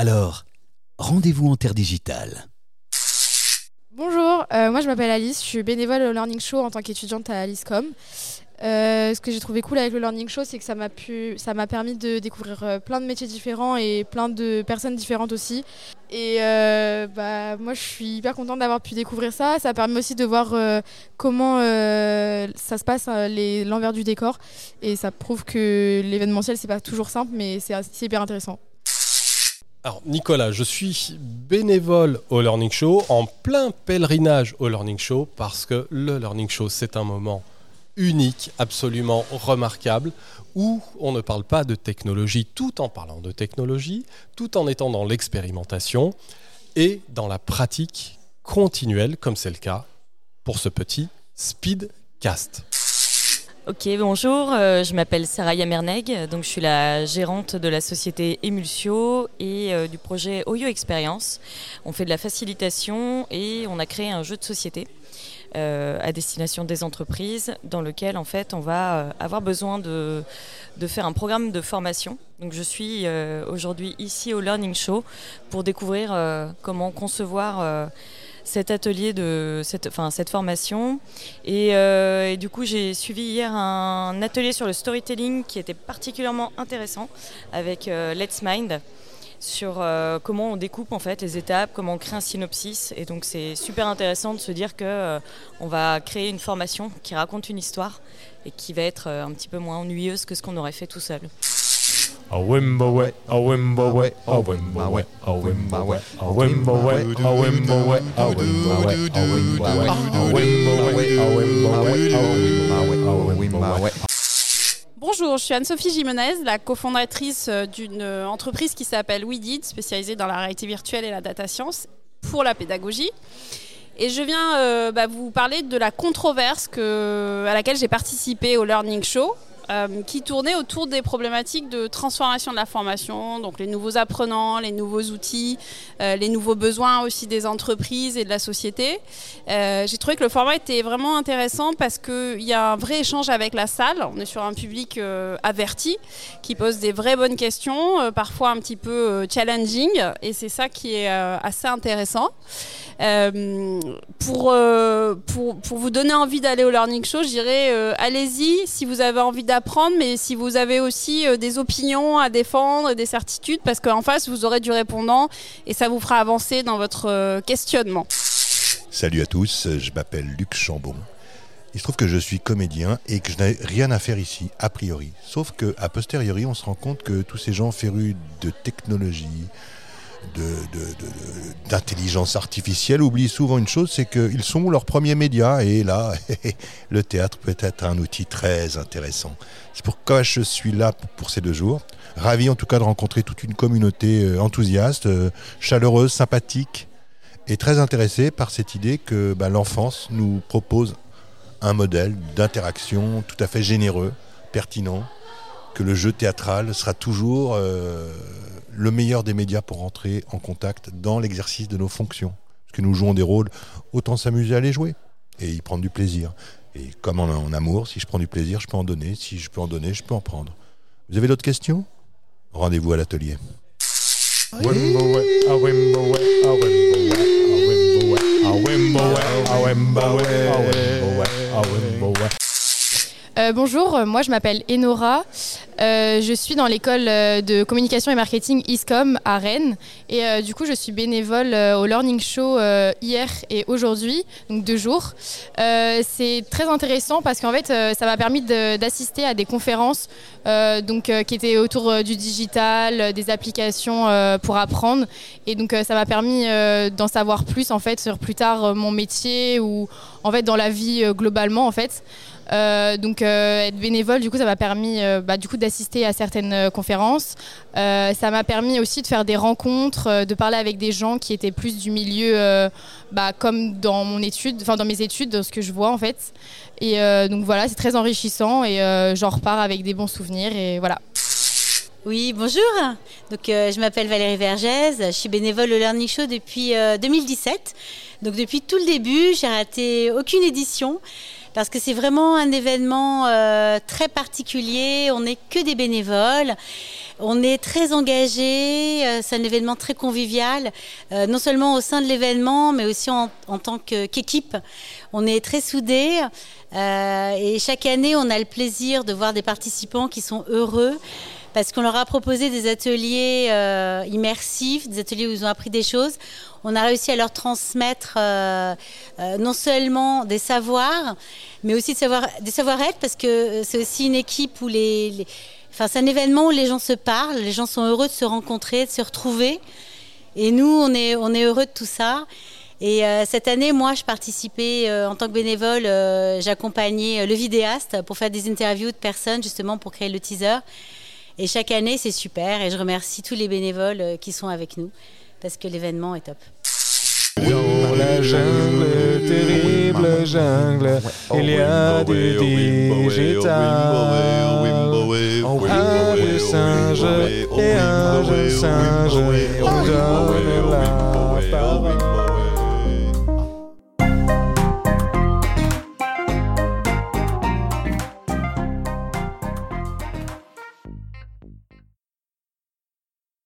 Alors, rendez-vous en terre digitale. Bonjour, euh, moi je m'appelle Alice, je suis bénévole au Learning Show en tant qu'étudiante à l'ISCOM. Euh, ce que j'ai trouvé cool avec le Learning Show, c'est que ça m'a permis de découvrir euh, plein de métiers différents et plein de personnes différentes aussi. Et bah, moi, je suis hyper contente d'avoir pu découvrir ça. Ça permet aussi de voir comment ça se passe, l'envers du décor. Et ça prouve que l'événementiel, c'est pas toujours simple, mais c'est hyper intéressant. Alors Nicolas, je suis bénévole au Learning Show, en plein pèlerinage au Learning Show, parce que le Learning Show, c'est un moment unique, absolument remarquable, où on ne parle pas de technologie tout en parlant de technologie, tout en étant dans l'expérimentation et dans la pratique continuelle, comme c'est le cas pour ce petit Speedcast. Ok, bonjour, euh, je m'appelle Sarah Yamerneg, donc je suis la gérante de la société Emulsio et euh, du projet Oyo Experience. On fait de la facilitation et on a créé un jeu de société euh, à destination des entreprises dans lequel en fait on va avoir besoin de, de faire un programme de formation. Donc je suis aujourd'hui ici au Learning Show pour découvrir comment concevoir cet atelier de cette, cette formation. Euh, et, du coup, j'ai suivi hier un atelier sur le storytelling qui était particulièrement intéressant avec euh, Let's Mind sur euh, comment on découpe en fait les étapes, comment on crée un synopsis. Et donc c'est super intéressant de se dire que on va créer une formation qui raconte une histoire et qui va être un petit peu moins ennuyeuse que ce qu'on aurait fait tout seul. Bonjour, je suis Anne-Sophie Jimenez, la cofondatrice euh, d'une euh, entreprise qui s'appelle WeDid, spécialisée dans la réalité virtuelle et la data science pour la pédagogie. Et je viens euh, bah, vous parler de la controverse à laquelle j'ai participé au Learning Show, euh, qui tournait autour des problématiques de transformation de la formation, donc les nouveaux apprenants, les nouveaux outils, euh, les nouveaux besoins aussi des entreprises et de la société. Euh, j'ai trouvé que le format était vraiment intéressant parce qu'il y a un vrai échange avec la salle. On est sur un public averti qui pose des vraies bonnes questions, parfois un petit peu challenging, et c'est ça qui est assez intéressant. Pour, pour, pour, vous donner envie d'aller au Learning Show, je dirais allez-y si vous avez envie d'apprendre, mais si vous avez aussi des opinions à défendre, des certitudes, parce qu'en face, vous aurez du répondant et ça vous fera avancer dans votre questionnement. Salut à tous, je m'appelle Luc Chambon. Il se trouve que je suis comédien et que je n'ai rien à faire ici, a priori. Sauf que, a posteriori, on se rend compte que tous ces gens férus de technologie, d'intelligence artificielle oublient souvent une chose, c'est qu'ils sont leurs premiers médias et là, le théâtre peut être un outil très intéressant. C'est pourquoi je suis là pour ces deux jours. Ravi en tout cas de rencontrer toute une communauté euh, enthousiaste, euh, chaleureuse, sympathique et très intéressée par cette idée que bah, l'enfance nous propose un modèle d'interaction tout à fait généreux, pertinent, que le jeu théâtral sera toujours euh, le meilleur des médias pour entrer en contact dans l'exercice de nos fonctions. Parce que nous jouons des rôles, autant s'amuser à les jouer et y prendre du plaisir. Et comme en, amour, si je prends du plaisir, je peux en donner. Si je peux en donner, je peux en prendre. Vous avez d'autres questions? Rendez-vous à l'atelier. Euh, bonjour, moi je m'appelle Enora. Euh, je suis dans l'école de communication et marketing ISCOM à Rennes. Et du coup, je suis bénévole au Learning Show hier et aujourd'hui, donc deux jours. c'est très intéressant parce qu'en fait, ça m'a permis d'assister à des conférences donc, qui étaient autour du digital, des applications pour apprendre. Et donc, ça m'a permis d'en savoir plus en fait sur plus tard mon métier ou en fait dans la vie globalement en fait. Euh, donc euh, être bénévole, du coup, ça m'a permis euh, bah, du coup d'assister à certaines conférences. ça m'a permis aussi de faire des rencontres, de parler avec des gens qui étaient plus du milieu, bah, comme dans mon étude, enfin dans mes études, dans ce que je vois en fait. Et donc voilà, c'est très enrichissant et j'en repars avec des bons souvenirs et voilà. Oui, bonjour. Donc, je m'appelle Valérie Vergès. Je suis bénévole au Learning Show depuis 2017. Donc, depuis tout le début, j'ai raté aucune édition parce que c'est vraiment un événement euh, très particulier. On n'est que des bénévoles. On est très engagé, euh, c'est un événement très convivial, euh, non seulement au sein de l'événement, mais aussi en, tant qu'équipe. On est très soudés et chaque année, on a le plaisir de voir des participants qui sont heureux parce qu'on leur a proposé des ateliers euh, immersifs, des ateliers où ils ont appris des choses. On a réussi à leur transmettre euh, euh, non seulement des savoirs, mais aussi des savoir- des savoir-être, parce que c'est aussi une équipe où les, Enfin, c'est un événement où les gens se parlent, les gens sont heureux de se rencontrer, de se retrouver. Et nous, on est, on est heureux de tout ça. Et cette année, moi, je participais en tant que bénévole, j'accompagnais le vidéaste pour faire des interviews de personnes, justement, pour créer le teaser. Et chaque année, c'est super. Et je remercie tous les bénévoles euh, qui sont avec nous, parce que l'événement est top. Dans la jungle, terrible jungle, il y a du digital. Un vieux singe et un jeune singe, on donne la parole.